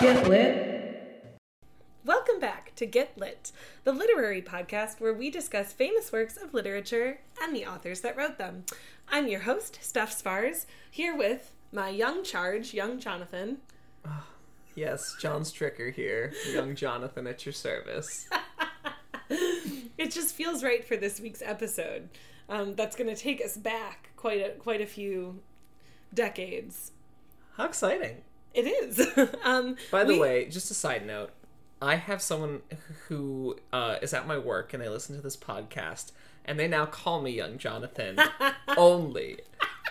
Get lit. Welcome back to Get Lit, the literary podcast where we discuss famous works of literature and the authors that wrote them. I'm your host, Steph Spars, here with my young charge, young Jonathan. Yes, John Stricker here, young Jonathan at your service. It just feels right for this week's episode. Um, that's going to take us back quite a quite a few decades. How exciting! It is. um, By the we- way, just a side note, I have someone who uh, is at my work and they listen to this podcast, and they now call me young Jonathan only.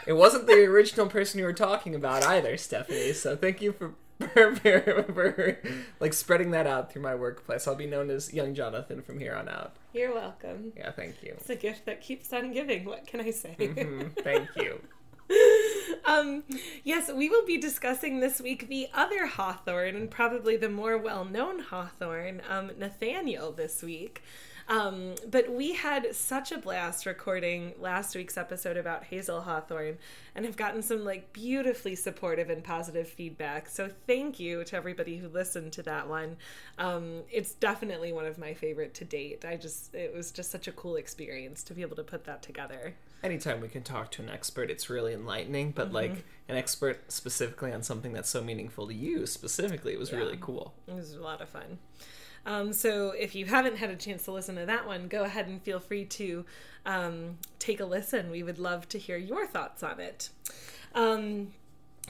It wasn't the original person you were talking about either, Stephanie. So thank you for. For, for, for, like spreading that out through my workplace. I'll be known as young Jonathan from here on out. you're welcome. Yeah, thank you. It's a gift that keeps on giving. What can I say? Mhm, thank you. um, yes, we will be discussing this week the other Hawthorne and probably the more well known Hawthorne, um, Nathaniel, this week. Um, but we had such a blast recording last week's episode about Hazel Hawthorne and have gotten some like beautifully supportive and positive feedback. So thank you to everybody who listened to that one. Um, it's definitely one of my favorite to date. I just, it was just such a cool experience to be able to put that together. Anytime we can talk to an expert it's really enlightening but Mm-hmm. like an expert specifically on something that's so meaningful to you specifically it was really cool It was a lot of fun. Um, so if you haven't had a chance to listen to that one, go ahead and feel free to um, take a listen. We would love to hear your thoughts on it. Um,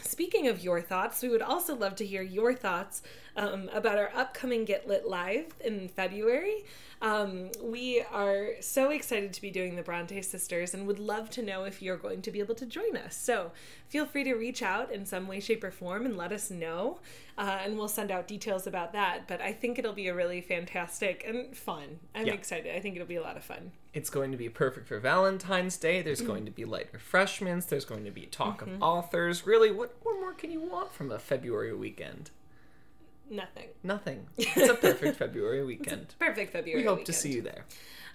Speaking of your thoughts, we would also love to hear your thoughts um, about our upcoming Get Lit Live in February. Um, we are so excited to be doing the Bronte Sisters and would love to know if you're going to be able to join us. So feel free to reach out in some way, shape, or form and let us know, uh, and we'll send out details about that. But I think it'll be a really fantastic and fun. I'm Yeah. excited. I think it'll be a lot of fun. It's going to be perfect for valentine's day there's Mm. going to be light refreshments there's going to be talk of authors really what, what more can you want from a february weekend Nothing. nothing it's a perfect february weekend Perfect February. we hope to see you there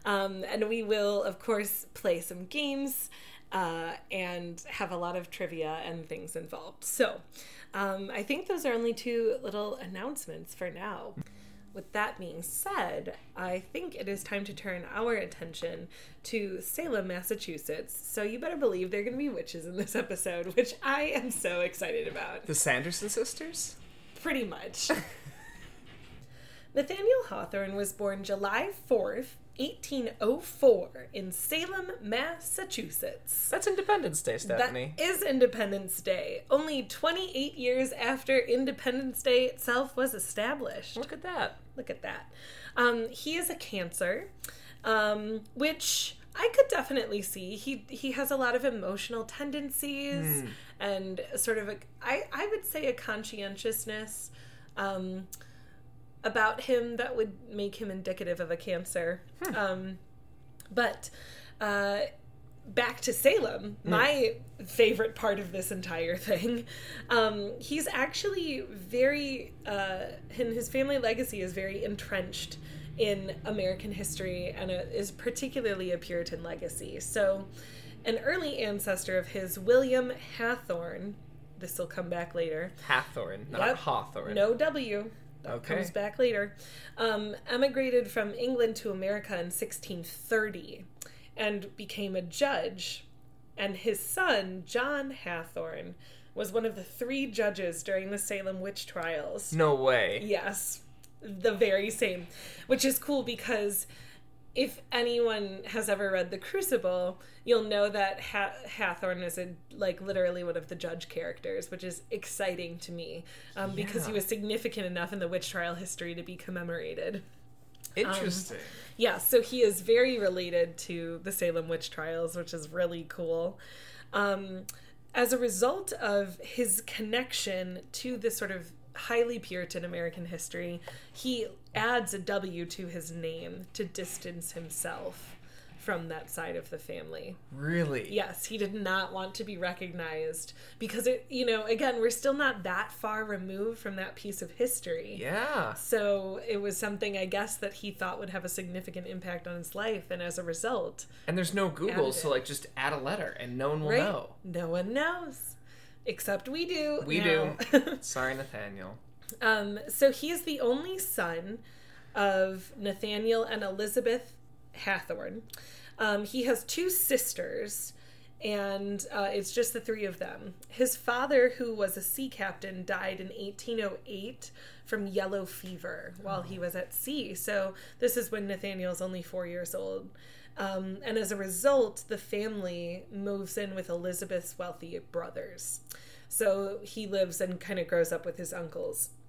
Um, and we will, of course, play some games uh, and have a lot of trivia and things involved. So um, I think those are only two little announcements for now. With that being said, I think it is time to turn our attention to Salem, Massachusetts. So you better believe there are going to be witches in this episode, which I am so excited about. the sanderson sisters Pretty much. Nathaniel Hawthorne was born July 4th, 1804, in Salem, Massachusetts. that's independence day stephanie That is Independence Day, only 28 years after Independence Day itself was established. look at that Look at that. Um, he is a Cancer, um, which I could definitely see. He he has a lot of emotional tendencies and sort of a I I would say a conscientiousness um, about him that would make him indicative of a Cancer. Um, but. Uh, back to Salem, my favorite part of this entire thing. Um, he's actually very, uh, and his family legacy is very entrenched in American history and a, is particularly a Puritan legacy. So, an early ancestor of his, William Hathorne, this will come back later. hathorne not Yep. hawthorne No W. Okay. comes back later. Um, emigrated from England to America in 1630 and became a judge. And his son, John Hathorne, was one of the three judges during the Salem witch trials. no way Yes, the very same. Which is cool because if anyone has ever read The Crucible, you'll know that ha- Hathorne is a, like literally one of the judge characters, which is exciting to me um, because he was significant enough in the witch trial history to be commemorated. interesting Yeah, so he is very related to the Salem witch trials, which is really cool. Um, as a result of his connection to this sort of highly Puritan American history, he adds a W to his name to distance himself from that side of the family. really Yes, he did not want to be recognized because it, you know, again, we're still not that far removed from that piece of history. yeah So it was something I guess that he thought would have a significant impact on his life, and as a result, And there's no Google, so like just add a letter and no one will right? know. No one knows, except we do. We now. do. Sorry, Nathaniel. Um, so he is the only son of Nathaniel and Elizabeth Hathorne. Um, he has two sisters, and uh, it's just the three of them. His father, who was a sea captain, died in 1808 from yellow fever while he was at sea. So this is when Nathaniel's only four years old. Um, and as a result, the family moves in with Elizabeth's wealthy brothers. So he lives and kind of grows up with his uncles.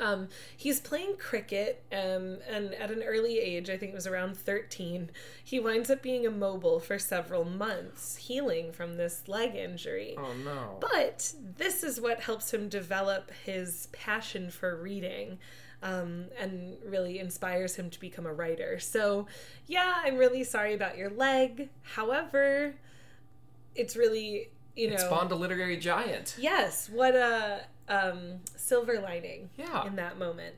Um, he's playing cricket, um, and at an early age, I think it was around 13, he winds up being immobile for several months, healing from this leg injury. Oh no. But this is what helps him develop his passion for reading. Um, and really inspires him to become a writer. So, yeah, I'm really sorry about your leg. However, it's really, you know. Spawned a literary giant. Yes, what a um, silver lining Yeah. in that moment.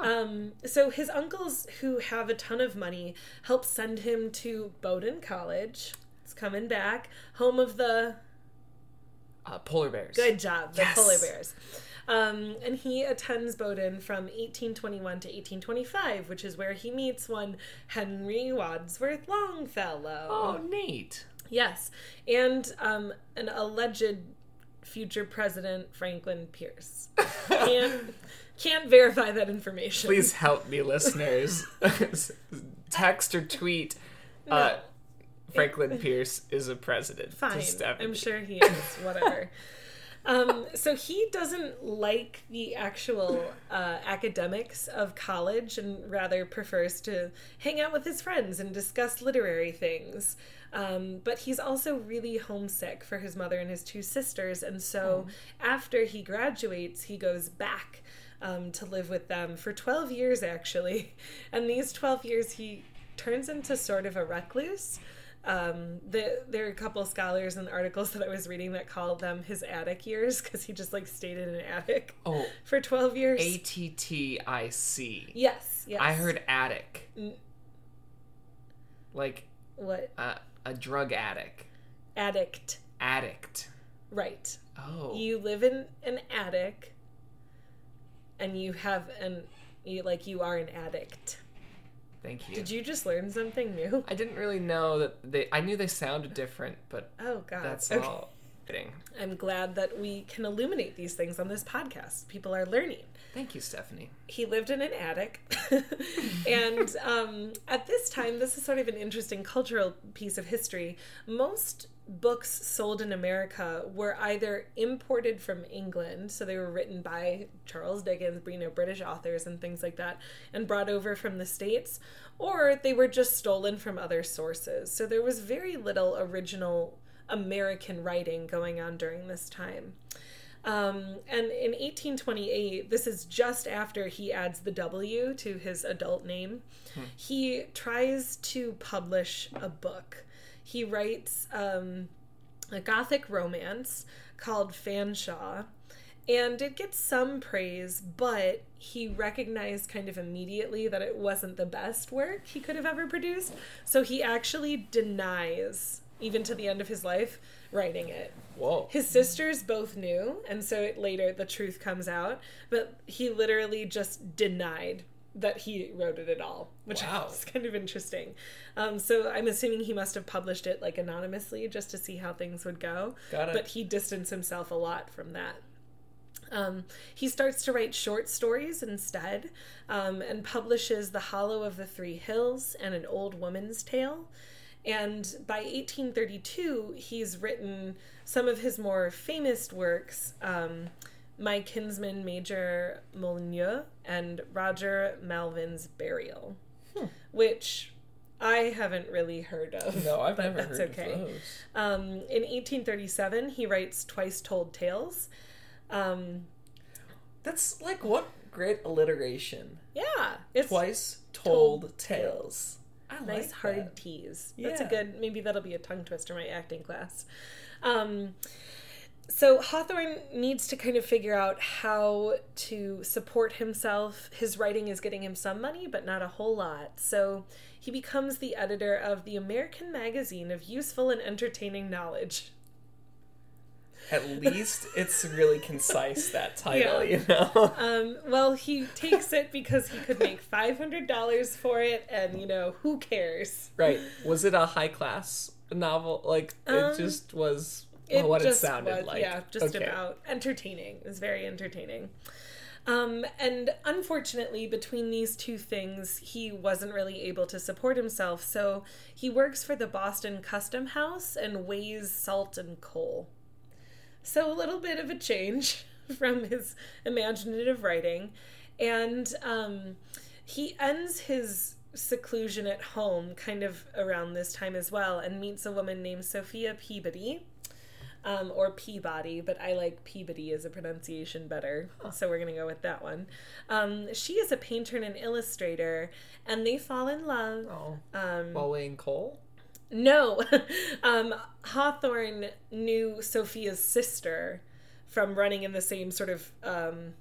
Um, so his uncles, who have a ton of money, help send him to Bowdoin College. It's coming back, home of the Uh, polar bears. good job, the Yes. polar bears. Um, and he attends Bowdoin from 1821 to 1825, which is where he meets one Henry Wadsworth Longfellow. Oh, neat. Yes, and um, an alleged future president, Franklin Pierce. Can't can't verify that information. Please help me, listeners. Text or tweet. Uh, No. Franklin Pierce is a president. Fine. I'm sure he is. Whatever. Um, so he doesn't like the actual uh, academics of college and rather prefers to hang out with his friends and discuss literary things. Um, but he's also really homesick for his mother and his two sisters, and so after he graduates, he goes back um, to live with them for 12 years, actually. And these 12 years, he turns into sort of a recluse. Um, the, there are a couple scholars and articles that I was reading that called them his attic years because he just like stayed in an attic Oh, for 12 years. A T T I C. Yes, yes. I heard attic. Mm. Like What? a, a drug addict. Addict. Addict. Right. Oh. You live in an attic and you have an, you, like, you are an addict. Thank you. Did you just learn something new? I didn't really know that they. I knew they sounded different, but Oh, God. that's Okay. all. I'm glad that we can illuminate these things on this podcast. People are learning. Thank you, Stephanie. he lived in an attic and um, at this time this is sort of an interesting cultural piece of history most books sold in america were either imported from england so they were written by charles dickens you know british authors and things like that and brought over from the states or they were just stolen from other sources so there was very little original american writing going on during this time um, and in 1828, this is just after he adds the W to his adult name, he tries to publish a book. He writes um, a Gothic romance called Fanshawe, and it gets some praise, but he recognized kind of immediately that it wasn't the best work he could have ever produced. So he actually denies, even to the end of his life, writing it. Whoa. His sisters both knew, and so it, later the truth comes out. But he literally just denied that he wrote it at all, which Wow. is kind of interesting. Um, so I'm assuming he must have published it like anonymously just to see how things would go. Got it. But he distanced himself a lot from that. Um, he starts to write short stories instead um, and publishes The Hollow of the Three Hills and An Old Woman's Tale. And by 1832, he's written some of his more famous works um, My Kinsman Major Molyneux and Roger Malvin's Burial, which I haven't really heard of. No, I've never that's heard okay. of those. Um, in 1837, he writes Twice Told Tales. Um, That's like what great alliteration. yeah, it's Twice Told told, tales. I nice like hard that. T's. That's a good. Maybe that'll be a tongue twister in my acting class. Um, so Hawthorne needs to kind of figure out how to support himself. His writing is getting him some money, but not a whole lot. So he becomes the editor of the American Magazine of Useful and Entertaining Knowledge. At least it's really concise that title, Yeah. you know. Um, well, he takes it because he could make five hundred dollars for it, and you know who cares? right. Was it a high class novel? Like it Um, just was It what it sounded was- like. Yeah, just Okay. about entertaining. It was very entertaining. Um, and unfortunately, between these two things, he wasn't really able to support himself. So he works for the Boston Custom House and weighs salt and coal. So a little bit of a change from his imaginative writing. And um, he ends his seclusion at home kind of around this time as well and meets a woman named Sophia Peabody. Um, or Peabody, but I like Peabody as a pronunciation better, so we're gonna go with that one. Um, she is a painter and an illustrator, and they fall in love. Oh. Um, weighing coal? No, um, Hawthorne knew Sophia's sister from running in the same sort of um,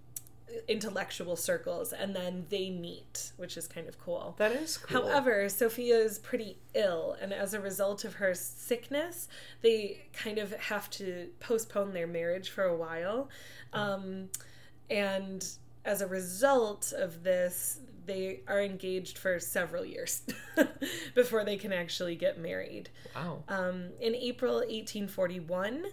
intellectual circles, and then they meet, which is kind of cool. That is cool. However, Sophia is pretty ill, and as a result of her sickness, they kind of have to postpone their marriage for a while. Um, and as a result of this, they are engaged for several years before they can actually get married. Wow. Um, in April 1841,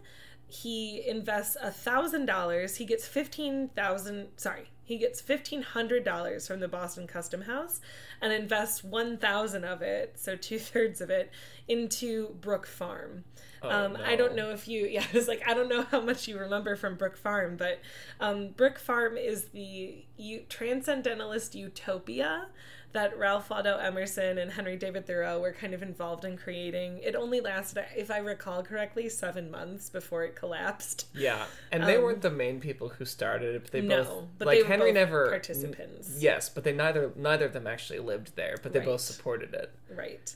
he invests a thousand dollars. He gets fifteen thousand. Sorry, he gets fifteen hundred dollars from the Boston Custom House, and invests one thousand of it, so two thirds of it, into Brook Farm. Oh, um, I don't know if you. Yeah, I was like, I don't know how much you remember from Brook Farm, but um, Brook Farm is the u- transcendentalist utopia that Ralph Waldo Emerson and Henry David Thoreau were kind of involved in creating. It only lasted, if I recall correctly, seven months before it collapsed. Yeah, and they Um, weren't the main people who started it. But they No, both but like they Henry never participants. Yes, but they neither neither of them actually lived there, but they Right. both supported it. Right.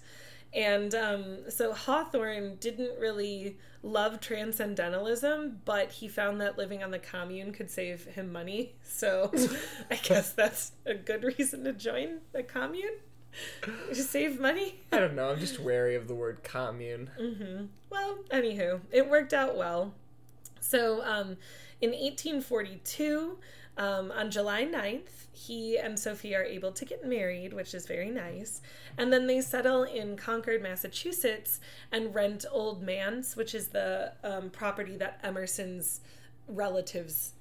And um, so Hawthorne didn't really love transcendentalism, but he found that living on the commune could save him money. So I guess that's a good reason to join the commune to save money. I don't know. I'm just wary of the word commune. Well, anywho, it worked out well. So, um, in 1842, um, on July 9th, he and Sophie are able to get married, which is very nice. And then they settle in Concord, Massachusetts, and rent Old Manse, which is the um, property that Emerson's relatives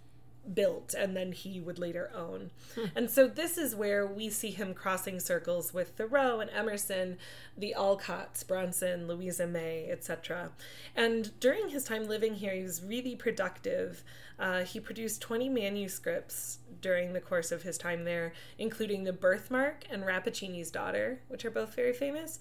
built and then he would later own. And so this is where we see him crossing circles with Thoreau and Emerson, the Alcotts, Bronson, Louisa May, etc. And during his time living here, he was really productive. Uh, he produced 20 manuscripts during the course of his time there, including The Birthmark and Rappaccini's Daughter, which are both very famous.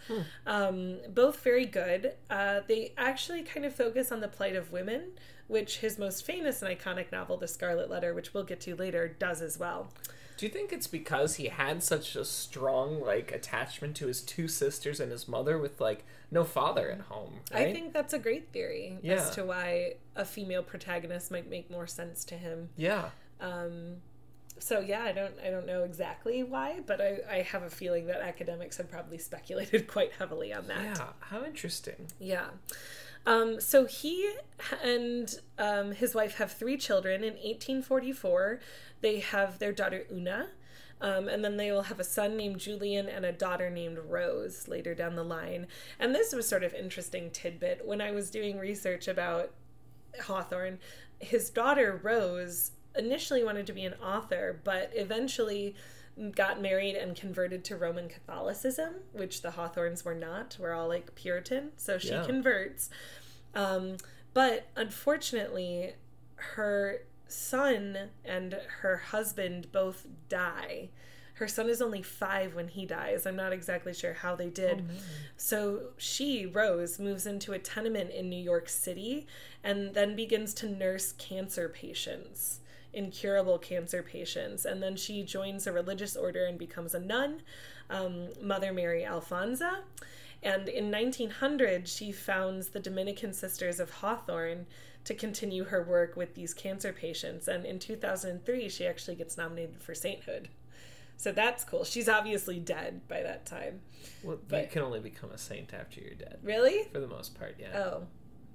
Um, both very good. Uh, they actually kind of focus on the plight of women, which his most famous and iconic novel, The Scarlet Letter, which we'll get to later, does as well. Do you think it's because he had such a strong like attachment to his two sisters and his mother with like no father at home? Right? I think that's a great theory Yeah. as to why a female protagonist might make more sense to him. Yeah. Um, so yeah, I don't I don't know exactly why, but I, I have a feeling that academics have probably speculated quite heavily on that. Yeah. How interesting. Yeah. Um, so he and um, his wife have three children. In 1844, they have their daughter Una, um, and then they will have a son named Julian and a daughter named Rose later down the line. And this was sort of interesting tidbit when I was doing research about Hawthorne. His daughter Rose initially wanted to be an author, but eventually got married and converted to Roman Catholicism, which the Hawthornes were not. We're all like Puritan, so she Yeah. converts. Um, but unfortunately, her son and her husband both die. Her son is only five when he dies. I'm not exactly sure how they did. So she, Rose, moves into a tenement in New York City and then begins to nurse cancer patients, incurable cancer patients. And then she joins a religious order and becomes a nun, um, Mother Mary Alfonsa. And in 1900, she founds the Dominican Sisters of Hawthorne to continue her work with these cancer patients. And in 2003, she actually gets nominated for sainthood. So that's cool. She's obviously dead by that time. Well, you can only become a saint after you're dead, Really? for the most part. Yeah. Oh,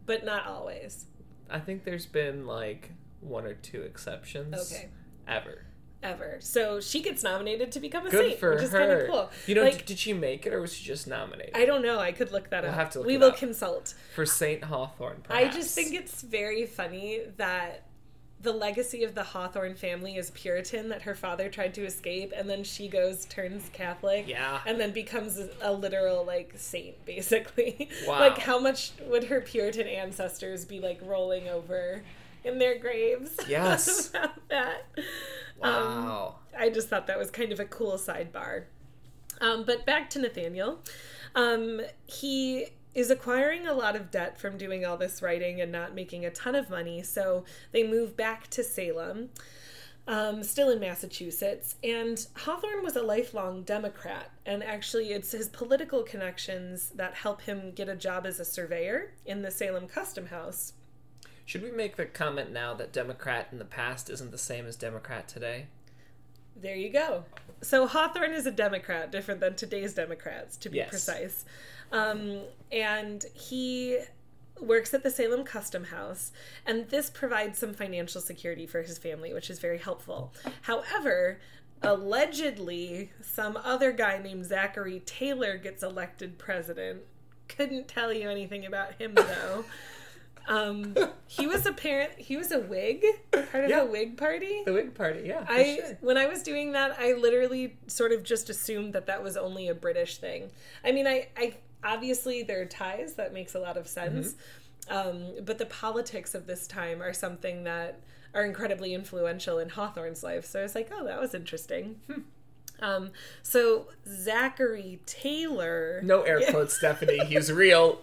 but not always. I think there's been like one or two exceptions. Okay. Ever. Ever. So she gets nominated to become a Good saint, for which is kind of cool. You know, Like- d- did she make it or was she just nominated I don't know. I could look that We'll up. have to look we will up. consult. for Saint Hawthorne? I just think it's very funny that the legacy of the Hawthorne family is Puritan, that her father tried to escape, and then she goes, turns Catholic, Yeah. and then becomes a, a literal, like, saint, basically. Wow. like, how much would her Puritan ancestors be, like, rolling over in their graves? Yes. about that. Um, Wow. I just thought that was kind of a cool sidebar. Um, but back to Nathaniel. Um, he is acquiring a lot of debt from doing all this writing and not making a ton of money, so they move back to Salem, um, still in Massachusetts. And Hawthorne was a lifelong Democrat, and actually, it's his political connections that help him get a job as a surveyor in the Salem Custom House. Should we make the comment now that Democrat in the past isn't the same as Democrat today? There you go. So Hawthorne is a Democrat, different than today's Democrats, to be Yes. precise. Um, and he works at the Salem Custom House, and this provides some financial security for his family, which is very helpful. However, allegedly, some other guy named Zachary Taylor gets elected president. Couldn't tell you anything about him though. um, he was a parent. He was a Whig, part of Yeah. a Whig party. The Whig Party, yeah. I sure. when I was doing that, I literally sort of just assumed that that was only a British thing. I mean, I, I obviously there are ties that makes a lot of sense, um, but the politics of this time are something that are incredibly influential in Hawthorne's life. So I was like, oh, that was interesting. Um, so Zachary Taylor, No air quotes, Stephanie. He's real.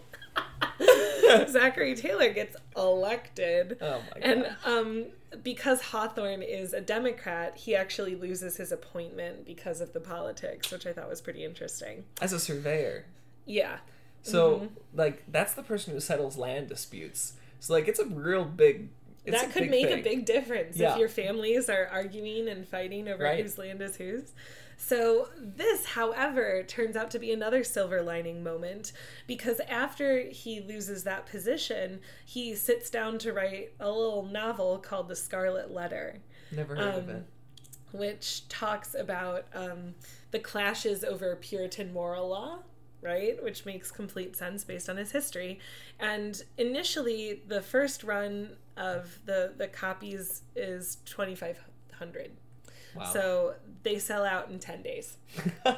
Zachary Taylor gets elected. Oh my And um, because Hawthorne is a Democrat, he actually loses his appointment because of the politics, which I thought was pretty interesting. As a surveyor. Yeah. So, Mm-hmm. like, that's the person who settles land disputes. So, like, it's a real big. It's that could big make thing. a big difference Yeah. if your families are arguing and fighting over Right. whose land is whose. So, this, however, turns out to be another silver lining moment because after he loses that position, he sits down to write a little novel called The Scarlet Letter. Never heard of um, it. which talks about um, the clashes over Puritan moral law, right? Which makes complete sense based on his history. And initially, the first run of the the copies is twenty five hundred. Wow. So they sell out in ten days.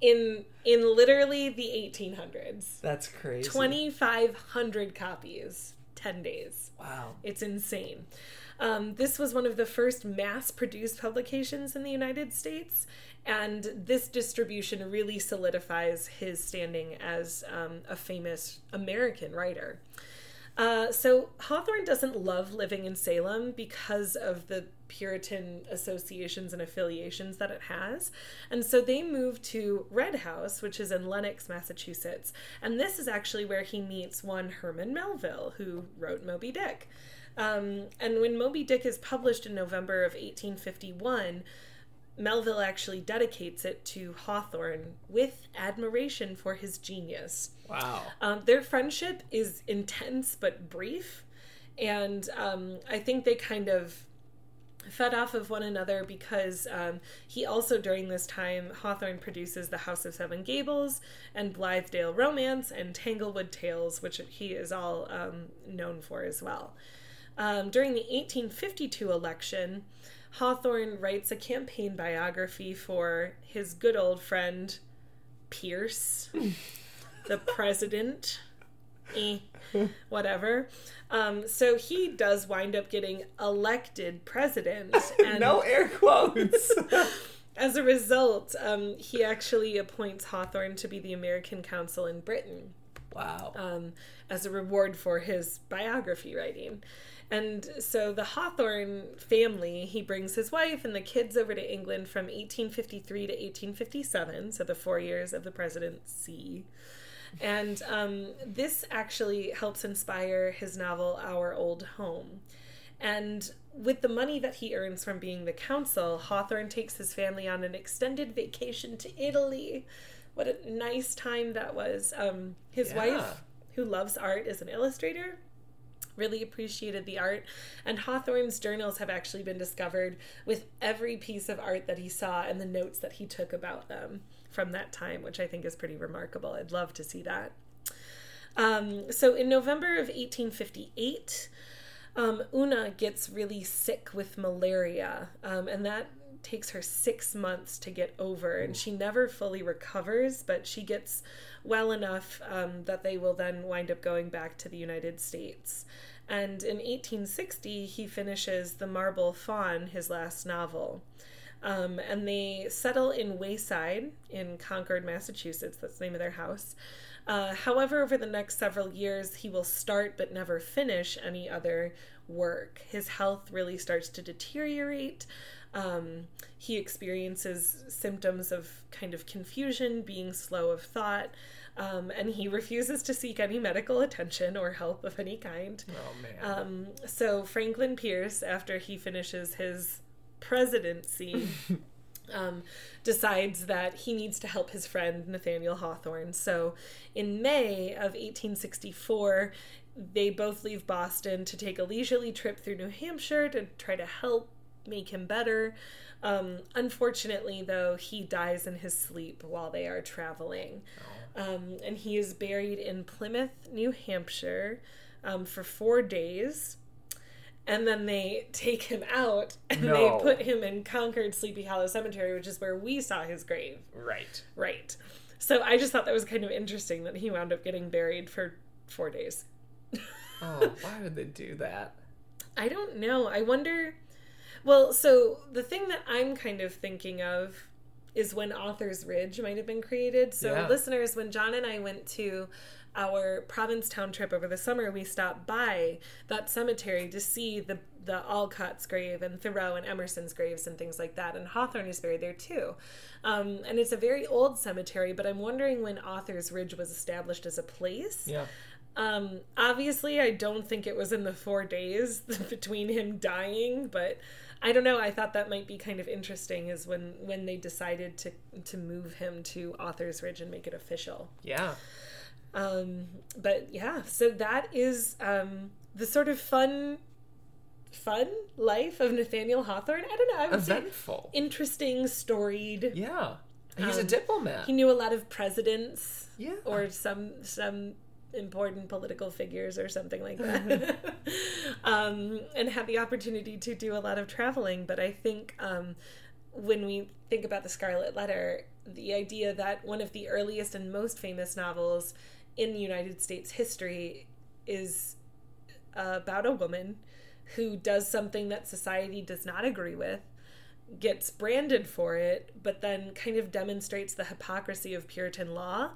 In in literally the eighteen hundreds, that's crazy. twenty five hundred copies, ten days. Wow. It's insane. Um, this was one of the first mass produced publications in the United States, and this distribution really solidifies his standing as um, a famous American writer. Uh, so Hawthorne doesn't love living in Salem because of the Puritan associations and affiliations that it has. And so they move to Red House, which is in Lenox, Massachusetts. And this is actually where he meets one Herman Melville, who wrote Moby Dick. Um, and when Moby Dick is published in November of 1851, Melville actually dedicates it to Hawthorne with admiration for his genius. Wow. Um, their friendship is intense but brief, and um, I think they kind of fed off of one another because um, he also during this time Hawthorne produces The House of Seven Gables and Blithedale Romance and Tanglewood Tales, which he is all um, known for as well. Um, during the 1852 election, Hawthorne writes a campaign biography for his good old friend Pierce, the president. Eh, whatever. Um, so he does wind up getting elected president, and no air quotes. as a result, um, he actually appoints Hawthorne to be the American consul in Britain wow. um, as a reward for his biography writing. And so the Hawthorne family, he brings his wife and the kids over to England from 1853 to 1857, so the four years of the presidency. And um, this actually helps inspire his novel, Our Old Home. And with the money that he earns from being the consul, Hawthorne takes his family on an extended vacation to Italy. What a nice time that was. Um, his Yeah. wife, who loves art, is an illustrator. really appreciated the art. And Hawthorne's journals have actually been discovered with every piece of art that he saw and the notes that he took about them from that time, which I think is pretty remarkable. I'd love to see that. Um, so in November of 1858, um, Una gets really sick with malaria, um, and that takes her six months to get over, and she never fully recovers, but she gets well enough um, that they will then wind up going back to the United States. And in 1860, he finishes The Marble Faun, his last novel. Um, and they settle in Wayside in Concord, Massachusetts. That's the name of their house. Uh, however, over the next several years, he will start but never finish any other work. His health really starts to deteriorate. Um, he experiences symptoms of kind of confusion, being slow of thought, um, and he refuses to seek any medical attention or help of any kind. Oh man. Um, so Franklin Pierce, after he finishes his presidency, um, decides that he needs to help his friend Nathaniel Hawthorne. So in May of 1864, they both leave Boston to take a leisurely trip through New Hampshire to try to help make him better. Um, unfortunately, though, he dies in his sleep while they are traveling. Um, and he is buried in Plymouth, New Hampshire, um, for four days. And then they take him out and No. they put him in Concord Sleepy Hollow Cemetery, which is where we saw his grave. right. Right. So I just thought that was kind of interesting that he wound up getting buried for four days. Oh, why would they do that? I don't know. I wonder. Well, so the thing that I'm kind of thinking of is when Author's Ridge might have been created. So, Yeah. listeners, when John and I went to our Provincetown trip over the summer, we stopped by that cemetery to see the the Alcott's grave and Thoreau and Emerson's graves and things like that. And Hawthorne is buried there too. Um, and it's a very old cemetery, but I'm wondering when Author's Ridge was established as a place. Yeah. Um, obviously, I don't think it was in the four days between him dying, but I don't know. I thought that might be kind of interesting, is when when they decided to to move him to Author's Ridge and make it official. Yeah. Um, but yeah, so that is um, the sort of fun, fun life of Nathaniel Hawthorne. I don't know. I would say Eventful. interesting, storied. Yeah. He's a Um, diplomat. He knew a lot of presidents yeah. or some some important political figures or something like that um, and had the opportunity to do a lot of traveling but i think um, when we think about the scarlet letter the idea that one of the earliest and most famous novels in united states history is about a woman who does something that society does not agree with gets branded for it but then kind of demonstrates the hypocrisy of puritan law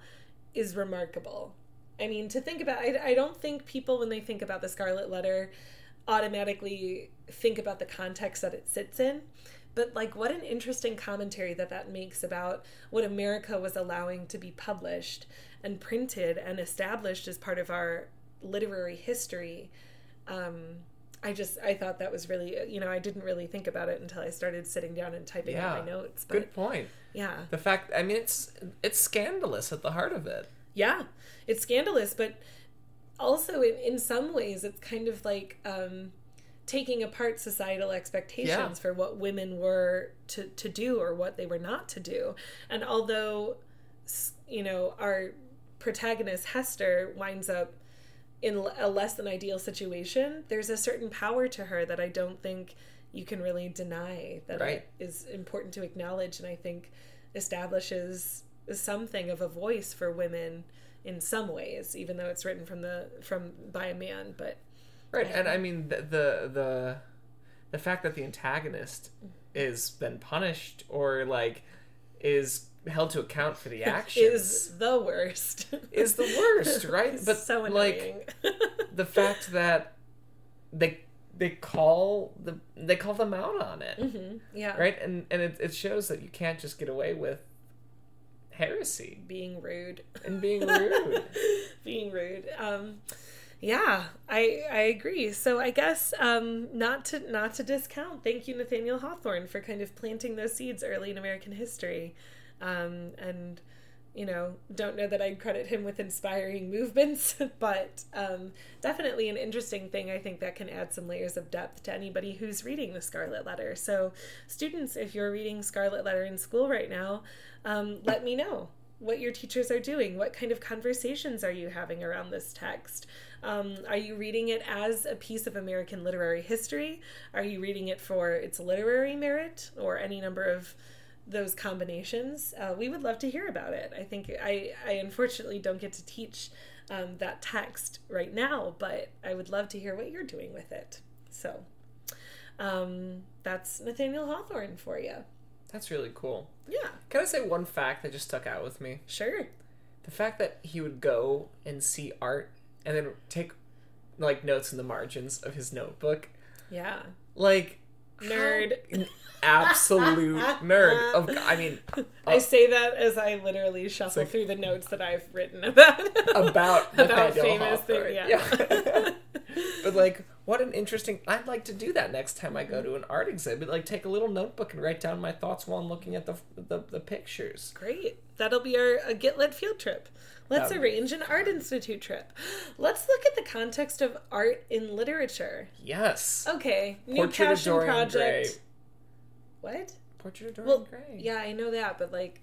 is remarkable. I mean, to think about, I, I don't think people, when they think about the Scarlet Letter, automatically think about the context that it sits in. But, like, what an interesting commentary that that makes about what America was allowing to be published and printed and established as part of our literary history. Um, I just, I thought that was really, you know, I didn't really think about it until I started sitting down and typing Yeah. out my notes. But, Good point. yeah. The fact, I mean, it's it's scandalous at the heart of it. Yeah, it's scandalous, but also in, in some ways, it's kind of like um, taking apart societal expectations Yeah. for what women were to, to do or what they were not to do. And although, you know, our protagonist, Hester, winds up in a less than ideal situation, there's a certain power to her that I don't think you can really deny that Right. is important to acknowledge and I think establishes something of a voice for women in some ways, even though it's written from the from by a man. But Right, and I mean the the the, the fact that the antagonist is been punished or like is held to account for the actions is the worst. is the worst, right? But so like annoying. the fact that they they call the they call them out on it, Mhm, yeah, right? And and it, it shows that you can't just get away with heresy being rude. and being rude. being rude. Um, yeah, I I agree. So I guess um, not to not to discount. Thank you, Nathaniel Hawthorne, for kind of planting those seeds early in American history, um, and you know, don't know that I'd credit him with inspiring movements, but um, definitely an interesting thing. I think that can add some layers of depth to anybody who's reading the Scarlet Letter. So, students, if you're reading Scarlet Letter in school right now, um, let me know what your teachers are doing. What kind of conversations are you having around this text? Um, are you reading it as a piece of American literary history? Are you reading it for its literary merit or any number of those combinations, uh, we would love to hear about it. I think I, I unfortunately don't get to teach um, that text right now, but I would love to hear what you're doing with it. So um, that's Nathaniel Hawthorne for you. That's really cool. Yeah. Can I say one fact that just stuck out with me? Sure. The fact that he would go and see art and then take like notes in the margins of his notebook. Yeah. Like nerd. Absolute nerd. Of, I mean, uh, I say that as I literally shuffle like, through the notes that I've written about about about famous thing. Yeah. yeah. but like, what an interesting. I'd like to do that next time I go to an art exhibit. Like, take a little notebook and write down my thoughts while I'm looking at the the, the pictures. Great. That'll be our a Get Lit field trip. Let's um, arrange an art institute trip. Let's look at the context of art in literature. Yes. Okay. New Portrait passion project. Gray. What? Portrait of Dorian well, Gray. Yeah, I know that, but like,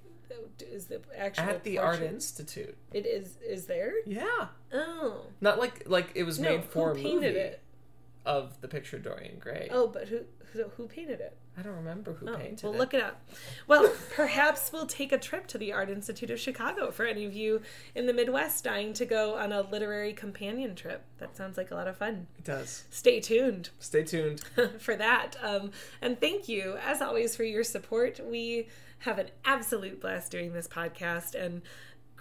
is the actual at the portrait... Art Institute? It is. Is there? Yeah. Oh. Not like like it was no, made for who painted movie it? Of the picture Dorian Gray. Oh, but who who, who painted it? I don't remember who oh, painted well, it. look it up. Well, perhaps we'll take a trip to the Art Institute of Chicago for any of you in the Midwest dying to go on a literary companion trip. That sounds like a lot of fun. It does. Stay tuned. Stay tuned for that. Um, and thank you, as always, for your support. We have an absolute blast doing this podcast and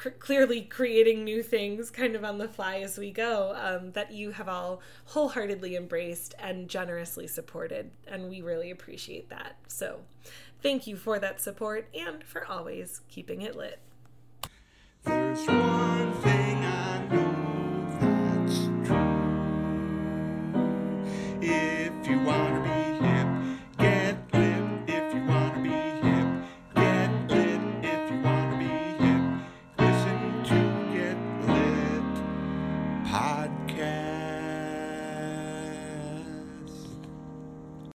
cr- clearly creating new things kind of on the fly as we go um, that you have all wholeheartedly embraced and generously supported. And we really appreciate that. So thank you for that support and for always keeping it lit. There's one thing I